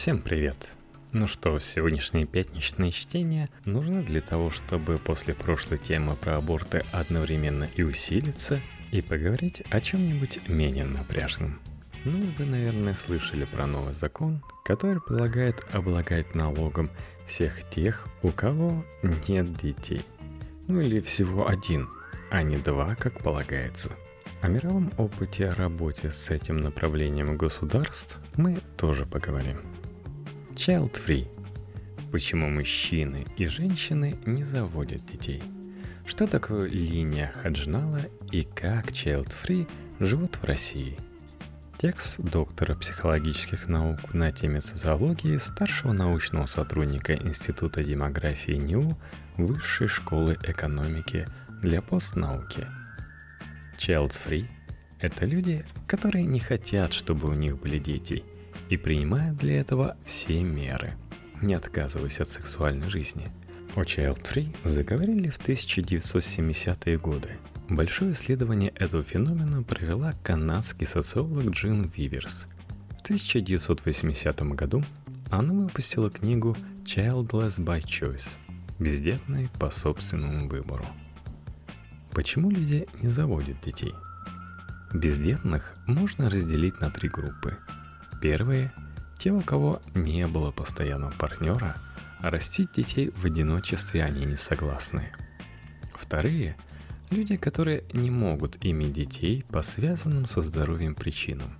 Всем привет! Ну что, сегодняшнее пятничное чтение нужно для того, чтобы после прошлой темы про аборты одновременно и усилиться, и поговорить о чем-нибудь менее напряжном. Ну, вы, наверное, слышали про новый закон, который предлагает облагать налогом всех тех, у кого нет детей. Ну или всего один, а не два, как полагается. О мировом опыте работе с этим направлением государств мы тоже поговорим. Child Free. Почему мужчины и женщины не заводят детей? Что такое линия Хаджнала и как Child Free живут в России? Текст доктора психологических наук на теме социологии старшего научного сотрудника Института демографии НИУ Высшей школы экономики для постнауки. Child Free – это люди, которые не хотят, чтобы у них были дети – и принимают для этого все меры, не отказываясь от сексуальной жизни. О Child Free заговорили в 1970-е годы. Большое исследование этого феномена провела канадский социолог Джин Виверс. В 1980 году она выпустила книгу Childless by Choice – бездетные по собственному выбору. Почему люди не заводят детей? Бездетных можно разделить на три группы – Первые – те, у кого не было постоянного партнера, а растить детей в одиночестве они не согласны. Вторые – люди, которые не могут иметь детей по связанным со здоровьем причинам.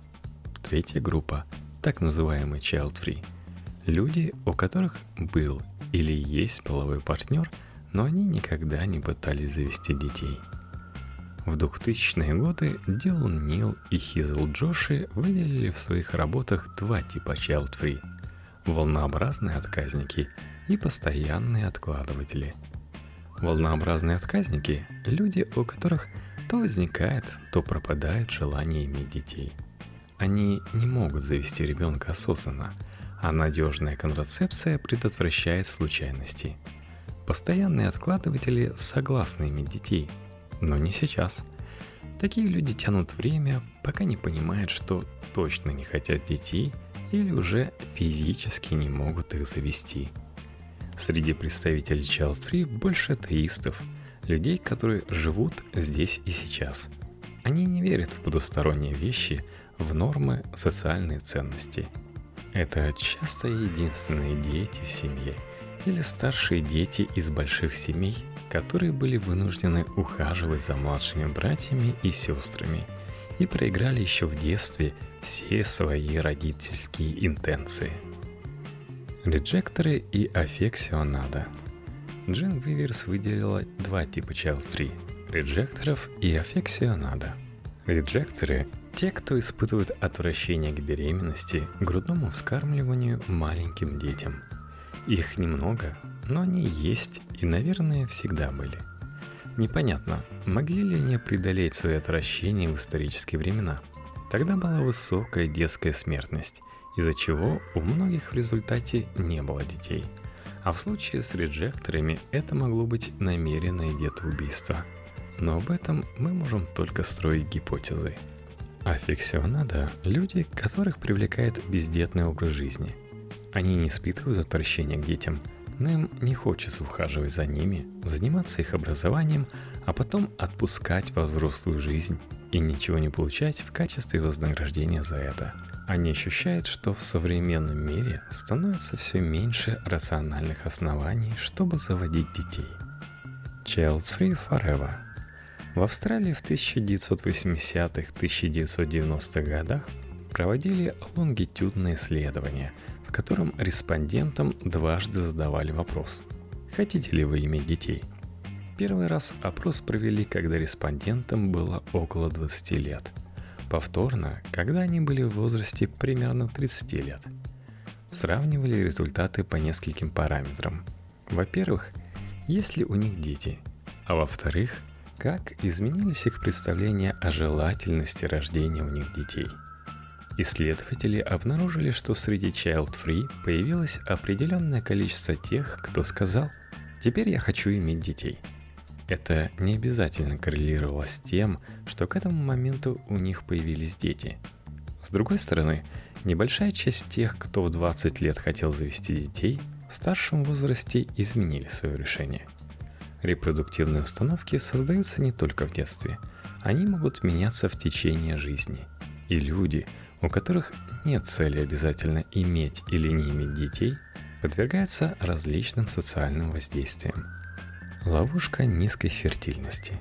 Третья группа – так называемый child-free – люди, у которых был или есть половой партнер, но они никогда не пытались завести детей – в 2000-е годы Дилан Нил и Хизл Джоши выделили в своих работах два типа child free – волнообразные отказники и постоянные откладыватели. Волнообразные отказники – люди, у которых то возникает, то пропадает желание иметь детей. Они не могут завести ребенка осознанно, а надежная контрацепция предотвращает случайности. Постоянные откладыватели согласны иметь детей – но не сейчас. Такие люди тянут время, пока не понимают, что точно не хотят детей или уже физически не могут их завести. Среди представителей Child Free больше атеистов, людей, которые живут здесь и сейчас. Они не верят в потусторонние вещи, в нормы социальные ценности. Это часто единственные дети в семье – или старшие дети из больших семей, которые были вынуждены ухаживать за младшими братьями и сестрами и проиграли еще в детстве все свои родительские интенции. Реджекторы и аффексионада. Джин Виверс выделила два типа child free – реджекторов и аффексионада. Реджекторы – те, кто испытывают отвращение к беременности, грудному вскармливанию маленьким детям – их немного, но они есть и, наверное, всегда были. Непонятно, могли ли они преодолеть свое отвращение в исторические времена. Тогда была высокая детская смертность, из-за чего у многих в результате не было детей. А в случае с реджекторами это могло быть намеренное детоубийство. Но об этом мы можем только строить гипотезы. Аффиксионада – люди, которых привлекает бездетный образ жизни – они не испытывают отвращения к детям, им не хочется ухаживать за ними, заниматься их образованием, а потом отпускать во взрослую жизнь и ничего не получать в качестве вознаграждения за это. Они ощущают, что в современном мире становится все меньше рациональных оснований, чтобы заводить детей. Child Free Forever В Австралии в 1980-1990-х годах проводили лонгитюдные исследования – в котором респондентам дважды задавали вопрос «Хотите ли вы иметь детей?». Первый раз опрос провели, когда респондентам было около 20 лет. Повторно, когда они были в возрасте примерно 30 лет. Сравнивали результаты по нескольким параметрам. Во-первых, есть ли у них дети, а во-вторых, как изменились их представления о желательности рождения у них детей – Исследователи обнаружили, что среди Child Free появилось определенное количество тех, кто сказал «теперь я хочу иметь детей». Это не обязательно коррелировало с тем, что к этому моменту у них появились дети. С другой стороны, Небольшая часть тех, кто в 20 лет хотел завести детей, в старшем возрасте изменили свое решение. Репродуктивные установки создаются не только в детстве, они могут меняться в течение жизни. И люди, у которых нет цели обязательно иметь или не иметь детей, подвергаются различным социальным воздействиям. Ловушка низкой фертильности.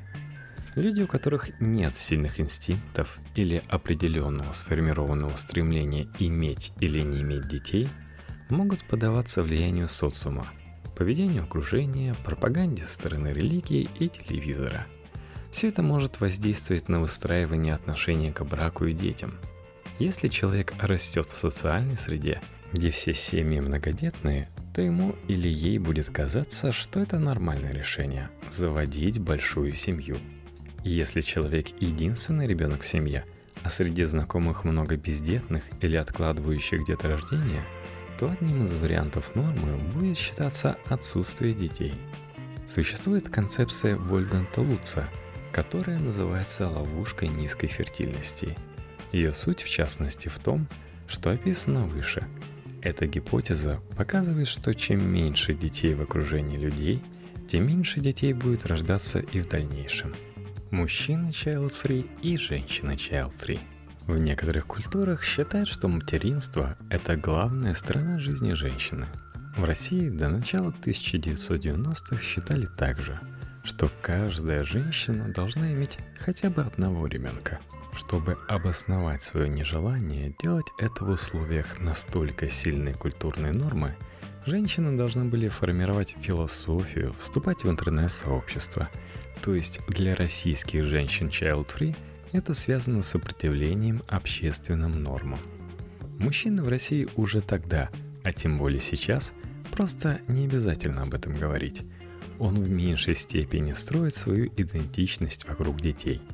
Люди, у которых нет сильных инстинктов или определенного сформированного стремления иметь или не иметь детей, могут поддаваться влиянию социума, поведению окружения, пропаганде стороны религии и телевизора. Все это может воздействовать на выстраивание отношения к браку и детям – если человек растет в социальной среде, где все семьи многодетные, то ему или ей будет казаться, что это нормальное решение – заводить большую семью. Если человек единственный ребенок в семье, а среди знакомых много бездетных или откладывающих где-то рождение, то одним из вариантов нормы будет считаться отсутствие детей. Существует концепция Вольганта Луца, которая называется ловушкой низкой фертильности – ее суть, в частности, в том, что описано выше. Эта гипотеза показывает, что чем меньше детей в окружении людей, тем меньше детей будет рождаться и в дальнейшем. Мужчина child-free и женщина child-free. В некоторых культурах считают, что материнство – это главная сторона жизни женщины. В России до начала 1990-х считали также, что каждая женщина должна иметь хотя бы одного ребенка – чтобы обосновать свое нежелание делать это в условиях настолько сильной культурной нормы, женщины должны были формировать философию, вступать в интернет-сообщество. То есть для российских женщин child-free это связано с сопротивлением общественным нормам. Мужчины в России уже тогда, а тем более сейчас, просто не обязательно об этом говорить. Он в меньшей степени строит свою идентичность вокруг детей –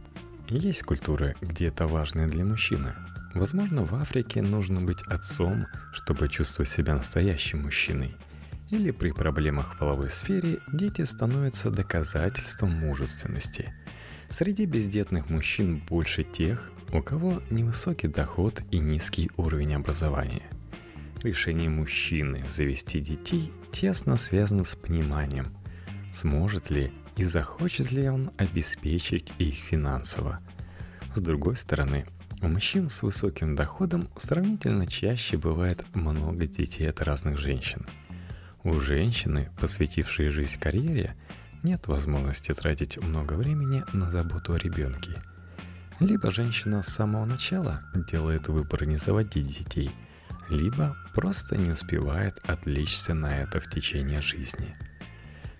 есть культуры, где это важно для мужчины. Возможно, в Африке нужно быть отцом, чтобы чувствовать себя настоящим мужчиной. Или при проблемах в половой сфере дети становятся доказательством мужественности. Среди бездетных мужчин больше тех, у кого невысокий доход и низкий уровень образования. Решение мужчины завести детей тесно связано с пониманием, сможет ли и захочет ли он обеспечить их финансово. С другой стороны, у мужчин с высоким доходом сравнительно чаще бывает много детей от разных женщин. У женщины, посвятившей жизнь карьере, нет возможности тратить много времени на заботу о ребенке. Либо женщина с самого начала делает выбор не заводить детей, либо просто не успевает отвлечься на это в течение жизни –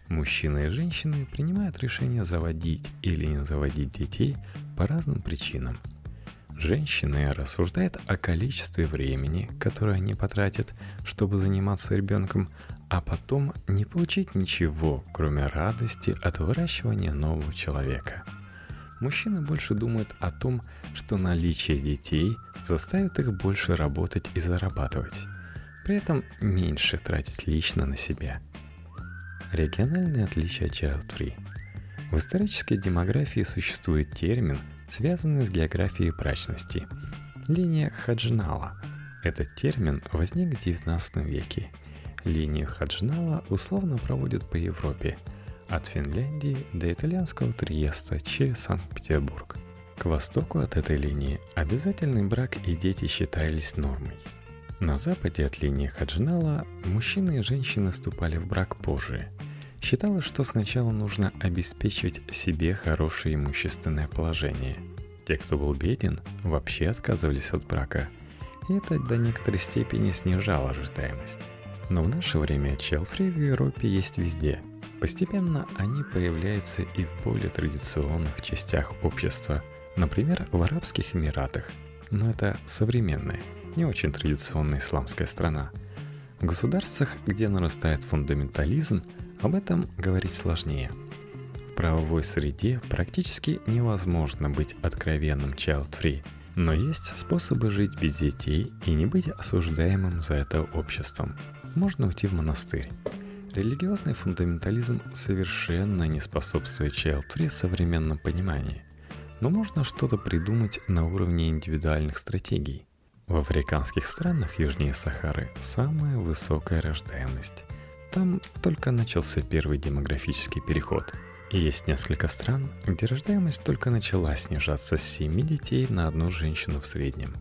Мужчины и женщины принимают решение заводить или не заводить детей по разным причинам. Женщины рассуждают о количестве времени, которое они потратят, чтобы заниматься ребенком, а потом не получить ничего, кроме радости от выращивания нового человека. Мужчины больше думают о том, что наличие детей заставит их больше работать и зарабатывать, при этом меньше тратить лично на себя – Региональные отличия child-free. В исторической демографии существует термин, связанный с географией прачности. Линия Хаджнала. Этот термин возник в XIX веке. Линию Хаджнала условно проводят по Европе, от Финляндии до итальянского Триеста через Санкт-Петербург. К востоку от этой линии обязательный брак и дети считались нормой – на западе от линии Хаджинала мужчины и женщины вступали в брак позже. Считалось, что сначала нужно обеспечивать себе хорошее имущественное положение. Те, кто был беден, вообще отказывались от брака. И это до некоторой степени снижало ожидаемость. Но в наше время челфри в Европе есть везде. Постепенно они появляются и в более традиционных частях общества, например, в Арабских Эмиратах. Но это современное – не очень традиционная исламская страна. В государствах, где нарастает фундаментализм, об этом говорить сложнее. В правовой среде практически невозможно быть откровенным child-free, но есть способы жить без детей и не быть осуждаемым за это обществом. Можно уйти в монастырь. Религиозный фундаментализм совершенно не способствует child-free в современном понимании. Но можно что-то придумать на уровне индивидуальных стратегий. В африканских странах южнее Сахары самая высокая рождаемость. Там только начался первый демографический переход. И есть несколько стран, где рождаемость только начала снижаться с 7 детей на одну женщину в среднем.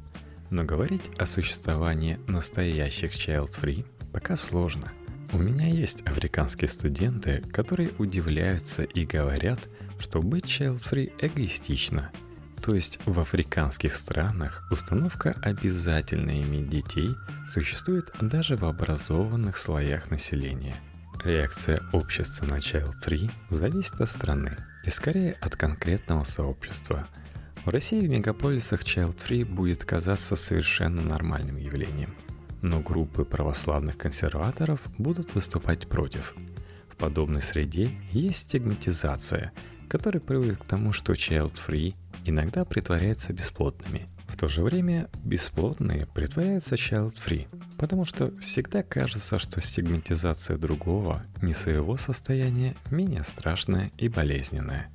Но говорить о существовании настоящих child-free пока сложно. У меня есть африканские студенты, которые удивляются и говорят, что быть child-free эгоистично – то есть в африканских странах установка обязательно иметь детей существует даже в образованных слоях населения. Реакция общества на Child 3 зависит от страны и скорее от конкретного сообщества. В России в мегаполисах Child 3 будет казаться совершенно нормальным явлением. Но группы православных консерваторов будут выступать против. В подобной среде есть стигматизация, которая приводит к тому, что Child Free иногда притворяются бесплотными. В то же время бесплотные притворяются child-free, потому что всегда кажется, что стигматизация другого, не своего состояния, менее страшная и болезненная.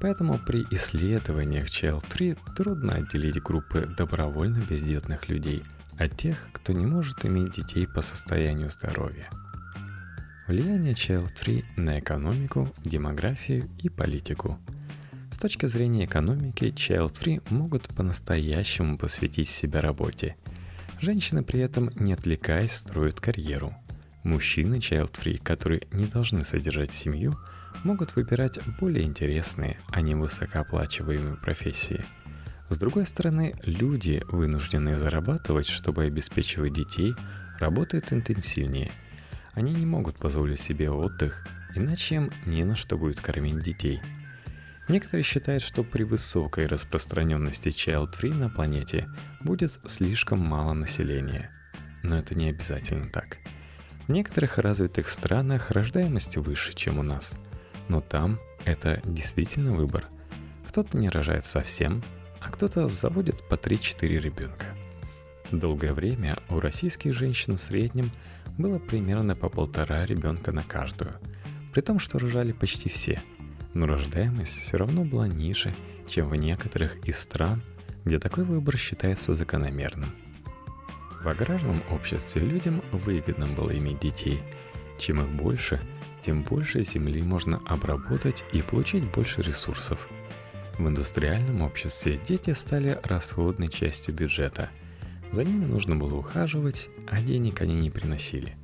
Поэтому при исследованиях child-free трудно отделить группы добровольно бездетных людей от тех, кто не может иметь детей по состоянию здоровья. Влияние child-free на экономику, демографию и политику – с точки зрения экономики, child-free могут по-настоящему посвятить себя работе. Женщины при этом, не отвлекаясь, строят карьеру. Мужчины child-free, которые не должны содержать семью, могут выбирать более интересные, а не высокооплачиваемые профессии. С другой стороны, люди, вынужденные зарабатывать, чтобы обеспечивать детей, работают интенсивнее. Они не могут позволить себе отдых, иначе им не на что будет кормить детей – Некоторые считают, что при высокой распространенности child-free на планете будет слишком мало населения. Но это не обязательно так. В некоторых развитых странах рождаемость выше, чем у нас. Но там это действительно выбор. Кто-то не рожает совсем, а кто-то заводит по 3-4 ребенка. Долгое время у российских женщин в среднем было примерно по полтора ребенка на каждую, при том, что рожали почти все – но рождаемость все равно была ниже, чем в некоторых из стран, где такой выбор считается закономерным. В аграрном обществе людям выгодно было иметь детей. Чем их больше, тем больше земли можно обработать и получить больше ресурсов. В индустриальном обществе дети стали расходной частью бюджета. За ними нужно было ухаживать, а денег они не приносили.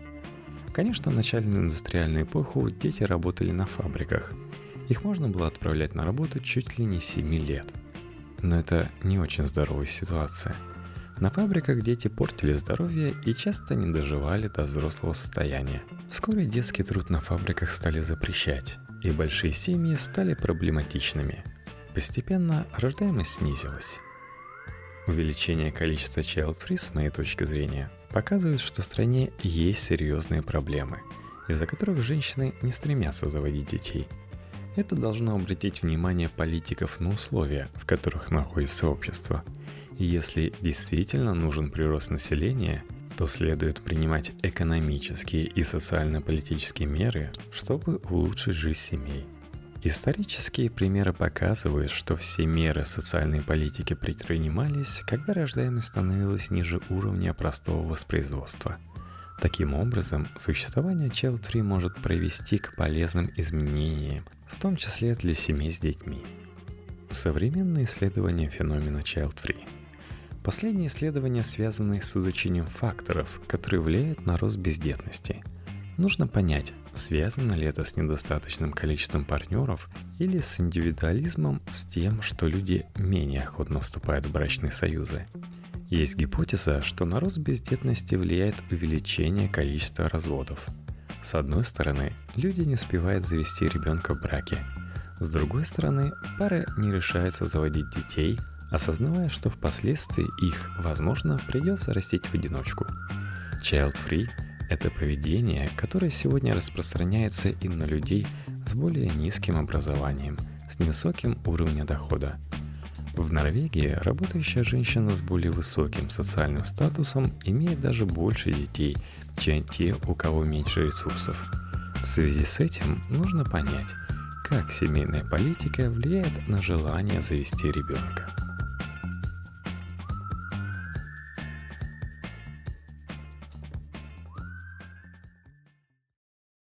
Конечно, в начальную индустриальную эпоху дети работали на фабриках – их можно было отправлять на работу чуть ли не 7 лет. Но это не очень здоровая ситуация. На фабриках дети портили здоровье и часто не доживали до взрослого состояния. Вскоре детский труд на фабриках стали запрещать, и большие семьи стали проблематичными. Постепенно рождаемость снизилась. Увеличение количества child-free, с моей точки зрения, показывает, что в стране есть серьезные проблемы, из-за которых женщины не стремятся заводить детей – это должно обратить внимание политиков на условия, в которых находится общество. И если действительно нужен прирост населения, то следует принимать экономические и социально-политические меры, чтобы улучшить жизнь семей. Исторические примеры показывают, что все меры социальной политики предпринимались, когда рождаемость становилась ниже уровня простого воспроизводства. Таким образом, существование Child 3 может привести к полезным изменениям в том числе для семей с детьми. Современные исследования феномена Child Free. Последние исследования связаны с изучением факторов, которые влияют на рост бездетности. Нужно понять, связано ли это с недостаточным количеством партнеров или с индивидуализмом с тем, что люди менее охотно вступают в брачные союзы. Есть гипотеза, что на рост бездетности влияет увеличение количества разводов – с одной стороны, люди не успевают завести ребенка в браке. С другой стороны, пара не решается заводить детей, осознавая, что впоследствии их, возможно, придется растить в одиночку. Child-free – это поведение, которое сегодня распространяется и на людей с более низким образованием, с невысоким уровнем дохода. В Норвегии работающая женщина с более высоким социальным статусом имеет даже больше детей – чем те, у кого меньше ресурсов. В связи с этим нужно понять, как семейная политика влияет на желание завести ребенка.